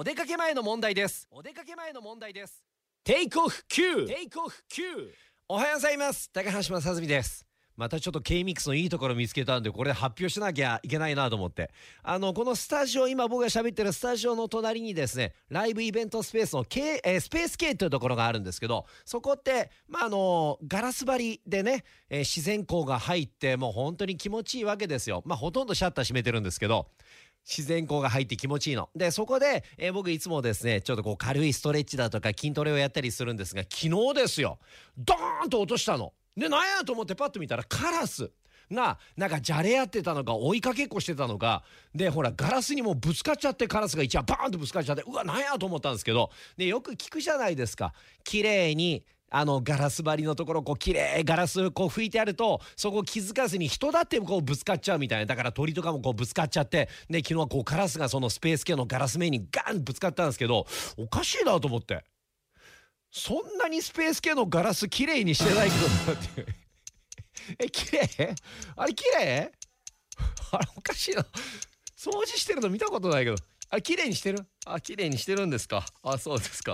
お出かけ前の問題です。お出かけ前の問題です。テイクオフ Q テイクオフ Q おはようございます。高橋正澄です。またちょっと K-MIX のいいところ見つけたんでこれ発表しなきゃいけないなと思って。あのこのスタジオ今僕が喋ってるスタジオの隣にですねライブイベントスペースの K、えー、スペース K というところがあるんですけどそこってまああのガラス張りでね、えー、自然光が入ってもう本当に気持ちいいわけですよ。まあほとんどシャッター閉めてるんですけど自然光が入って気持ちいいの。で、そこで、えー、僕いつもですね、ちょっとこう軽いストレッチだとか筋トレをやったりするんですが、昨日ですよ、ドーンと落としたの。で、なんやと思ってパッと見たらカラス。がなんかじゃれ合ってたのか追いかけっこしてたのかでほらガラスにもぶつかっちゃってカラスが一番バーンとぶつかっちゃってうわなんやと思ったんですけどでよく聞くじゃないですか綺麗にあのガラス張りのところこう綺麗ガラスこう拭いてあるとそこ気づかずに人だってこうぶつかっちゃうみたいな。だから鳥とかもこうぶつかっちゃってで昨日はこうカラスがそのスペース系のガラス面にガンぶつかったんですけどおかしいなと思って。そんなにスペース系のガラス綺麗にしてないけどなって。え綺麗？あれ綺麗？あれおかしいな。掃除してるの見たことないけど。あ綺麗にしてる？あ綺麗にしてるんですか？あそうですか。